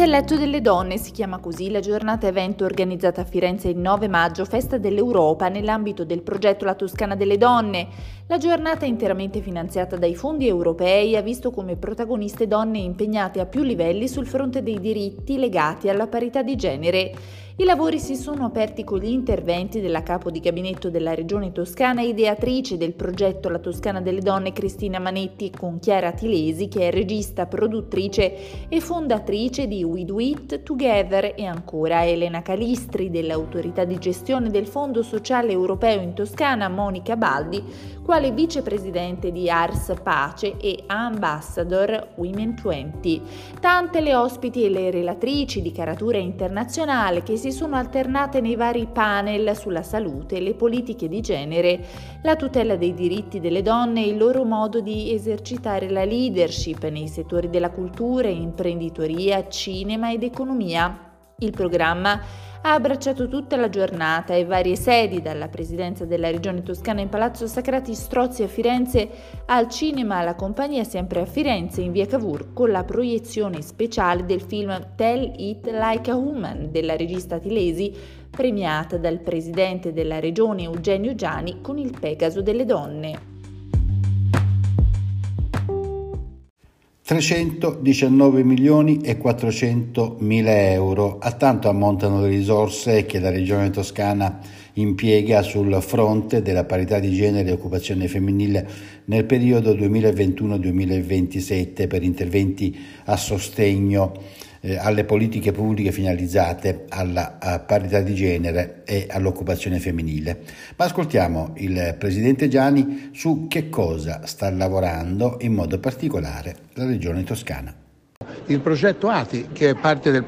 L'intelletto delle donne si chiama così la giornata evento organizzata a Firenze il 9 maggio, festa dell'Europa, nell'ambito del progetto La Toscana delle Donne. La giornata interamente finanziata dai fondi europei ha visto come protagoniste donne impegnate a più livelli sul fronte dei diritti legati alla parità di genere. I lavori si sono aperti con gli interventi della capo di gabinetto della Regione Toscana, ideatrice del progetto La Toscana delle Donne Cristina Manetti, con Chiara Tilesi, che è regista, produttrice e fondatrice di We Do It Together, e ancora Elena Calistri dell'autorità di gestione del Fondo Sociale Europeo in Toscana, Monica Baldi, quale vicepresidente di Ars Pace e Ambassador Women 20. Tante le ospiti e le relatrici di caratura internazionale che si sono alternate nei vari panel sulla salute, le politiche di genere, la tutela dei diritti delle donne e il loro modo di esercitare la leadership nei settori della cultura, imprenditoria, cinema ed economia. Il programma ha abbracciato tutta la giornata e varie sedi, dalla presidenza della regione toscana in Palazzo Sacrati Strozzi a Firenze al cinema alla compagnia sempre a Firenze in via Cavour con la proiezione speciale del film Tell It Like a Woman della regista Tilesi premiata dal presidente della regione Eugenio Giani con il Pegaso delle donne. 319 milioni e 400 mila euro. A tanto ammontano le risorse che la Regione Toscana impiega sul fronte della parità di genere e occupazione femminile nel periodo 2021-2027 per interventi a sostegno eh, alle politiche pubbliche finalizzate alla parità di genere e all'occupazione femminile. Ma ascoltiamo il Presidente Gianni su che cosa sta lavorando in modo particolare la Regione Toscana il progetto ATI, che è parte del,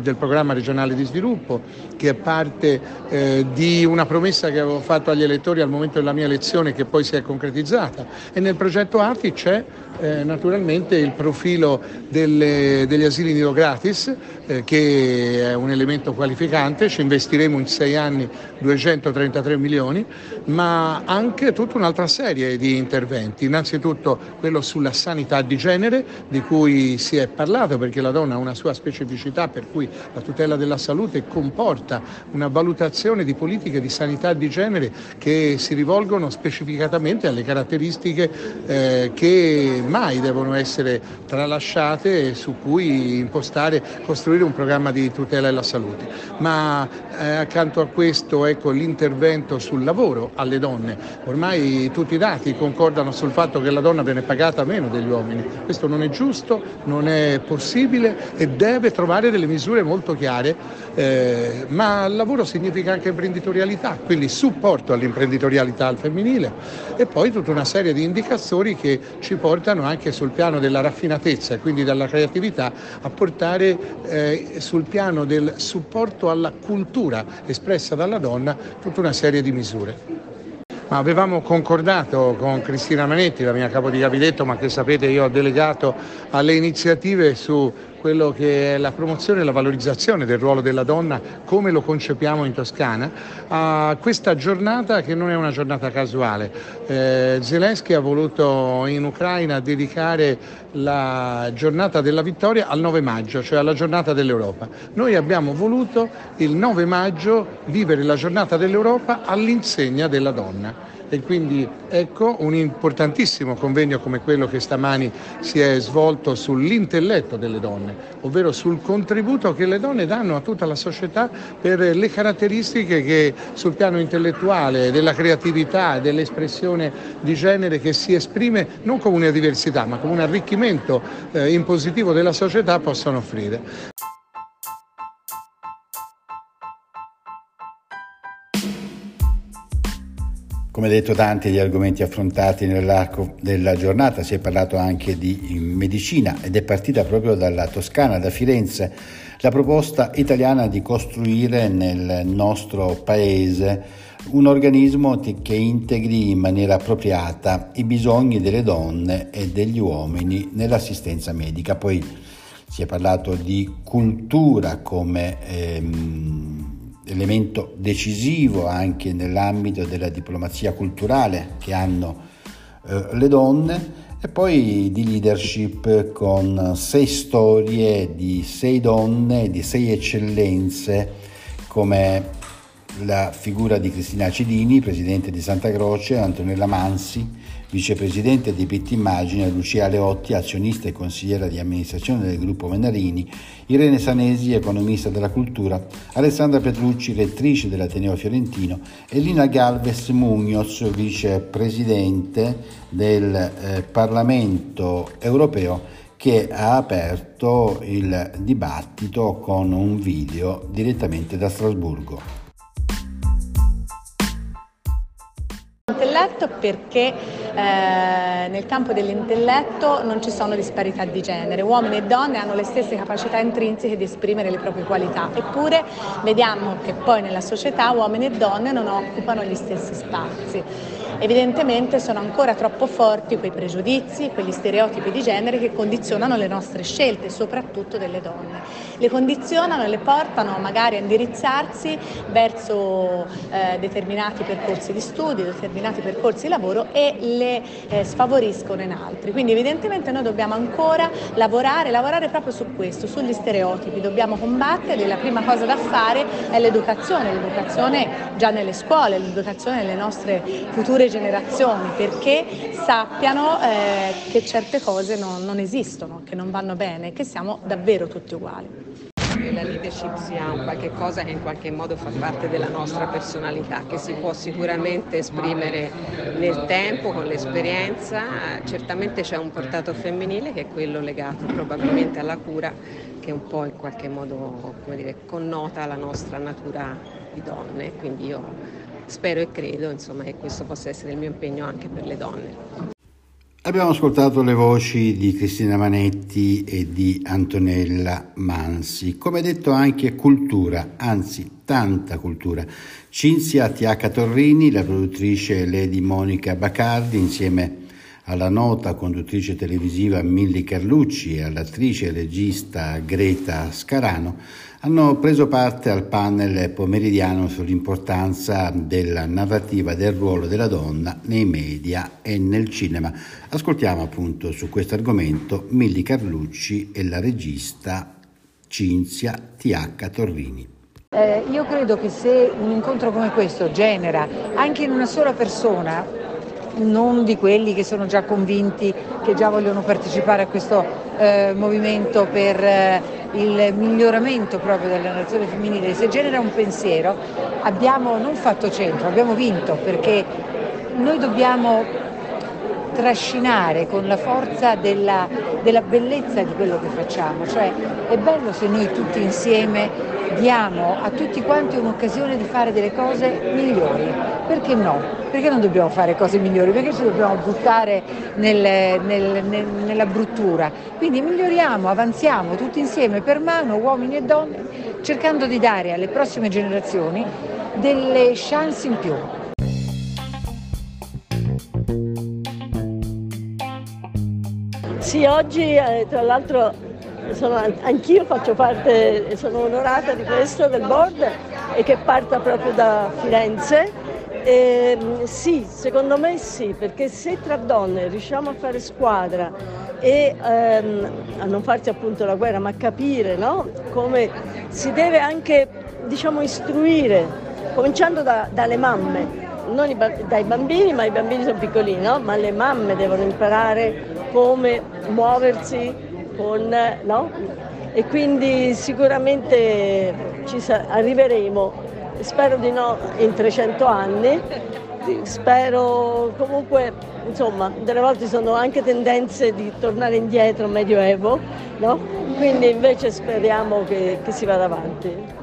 del, programma regionale di sviluppo, che è parte eh, di una promessa che avevo fatto agli elettori al momento della mia elezione che poi si è concretizzata. E nel progetto ATI c'è eh, naturalmente il profilo delle, degli asili nido gratis, eh, che è un elemento qualificante, ci investiremo in sei anni 233 milioni, ma anche tutta un'altra serie di interventi. Innanzitutto quello sulla sanità di genere, di cui si è parlato, perché la donna ha una sua specificità, per cui la tutela della salute comporta una valutazione di politiche di sanità di genere che si rivolgono specificatamente alle caratteristiche eh, che mai devono essere tralasciate e su cui impostare, costruire un programma di tutela della salute. Ma eh, accanto a questo ecco, l'intervento sul lavoro alle donne. Ormai tutti i dati concordano sul fatto che la donna viene pagata meno degli uomini. Questo non è giusto, non è possibile e deve trovare delle misure molto chiare, eh, ma lavoro significa anche imprenditorialità, quindi supporto all'imprenditorialità al femminile e poi tutta una serie di indicatori che ci portano anche sul piano della raffinatezza e quindi della creatività a portare eh, sul piano del supporto alla cultura espressa dalla donna tutta una serie di misure. Ma avevamo concordato con Cristina Manetti, la mia capo di gabinetto, ma che sapete io ho delegato alle iniziative su quello che è la promozione e la valorizzazione del ruolo della donna come lo concepiamo in Toscana, a questa giornata che non è una giornata casuale. Eh, Zelensky ha voluto in Ucraina dedicare la giornata della vittoria al 9 maggio, cioè alla giornata dell'Europa. Noi abbiamo voluto il 9 maggio vivere la giornata dell'Europa all'insegna della donna e quindi ecco un importantissimo convegno come quello che stamani si è svolto sull'intelletto delle donne, ovvero sul contributo che le donne danno a tutta la società per le caratteristiche che sul piano intellettuale, della creatività, dell'espressione di genere che si esprime non come una diversità ma come un arricchimento eh, in positivo della società possono offrire. Come detto, tanti gli argomenti affrontati nell'arco della giornata, si è parlato anche di medicina ed è partita proprio dalla Toscana, da Firenze, la proposta italiana di costruire nel nostro paese un organismo che integri in maniera appropriata i bisogni delle donne e degli uomini nell'assistenza medica. Poi si è parlato di cultura come ehm, elemento decisivo anche nell'ambito della diplomazia culturale che hanno eh, le donne e poi di leadership con sei storie di sei donne, di sei eccellenze come la figura di Cristina Cidini, presidente di Santa Croce, Antonella Mansi, vicepresidente di PT Immagine, Lucia Leotti, azionista e consigliera di amministrazione del gruppo Menarini, Irene Sanesi, economista della cultura, Alessandra Petrucci, rettrice dell'Ateneo Fiorentino e Lina Galvez Mugnoz, vicepresidente del eh, Parlamento europeo che ha aperto il dibattito con un video direttamente da Strasburgo. Intelletto perché eh, nel campo dell'intelletto non ci sono disparità di genere, uomini e donne hanno le stesse capacità intrinseche di esprimere le proprie qualità, eppure vediamo che poi nella società uomini e donne non occupano gli stessi spazi. Evidentemente sono ancora troppo forti quei pregiudizi, quegli stereotipi di genere che condizionano le nostre scelte, soprattutto delle donne. Le condizionano e le portano magari a indirizzarsi verso eh, determinati percorsi di studio, determinati percorsi di lavoro e le eh, sfavoriscono in altri. Quindi evidentemente noi dobbiamo ancora lavorare, lavorare proprio su questo, sugli stereotipi, dobbiamo combatterli, la prima cosa da fare è l'educazione, l'educazione già nelle scuole, l'educazione nelle nostre future generazioni perché sappiano eh, che certe cose non, non esistono, che non vanno bene, che siamo davvero tutti uguali la leadership sia un qualche cosa che in qualche modo fa parte della nostra personalità, che si può sicuramente esprimere nel tempo, con l'esperienza. Certamente c'è un portato femminile che è quello legato probabilmente alla cura, che un po' in qualche modo dire, connota la nostra natura di donne. Quindi io spero e credo insomma, che questo possa essere il mio impegno anche per le donne. Abbiamo ascoltato le voci di Cristina Manetti e di Antonella Mansi. Come detto anche cultura, anzi tanta cultura. Cinzia TH Torrini, la produttrice Lady Monica Bacardi insieme alla nota conduttrice televisiva Milly Carlucci e all'attrice e regista Greta Scarano hanno preso parte al panel pomeridiano sull'importanza della narrativa del ruolo della donna nei media e nel cinema. Ascoltiamo appunto su questo argomento Milly Carlucci e la regista Cinzia TH Torrini. Eh, io credo che se un incontro come questo genera anche in una sola persona non di quelli che sono già convinti, che già vogliono partecipare a questo eh, movimento per eh, il miglioramento proprio della nazione femminile, se genera un pensiero abbiamo non fatto centro, abbiamo vinto perché noi dobbiamo trascinare con la forza della, della bellezza di quello che facciamo, cioè è bello se noi tutti insieme diamo a tutti quanti un'occasione di fare delle cose migliori. Perché no? Perché non dobbiamo fare cose migliori? Perché ci dobbiamo buttare nel, nel, nel, nella bruttura? Quindi miglioriamo, avanziamo tutti insieme per mano, uomini e donne, cercando di dare alle prossime generazioni delle chance in più. Sì, oggi eh, tra l'altro sono, anch'io faccio parte, sono onorata di questo, del board e che parta proprio da Firenze. E, ehm, sì, secondo me sì, perché se tra donne riusciamo a fare squadra e ehm, a non farsi appunto la guerra, ma a capire no? come si deve anche diciamo, istruire, cominciando da, dalle mamme, non i, dai bambini, ma i bambini sono piccolini, no? ma le mamme devono imparare come muoversi con, no? E quindi sicuramente sa- arriveremo, spero di no in 300 anni, spero comunque, insomma, delle volte sono anche tendenze di tornare indietro, medioevo, no? quindi invece speriamo che, che si vada avanti.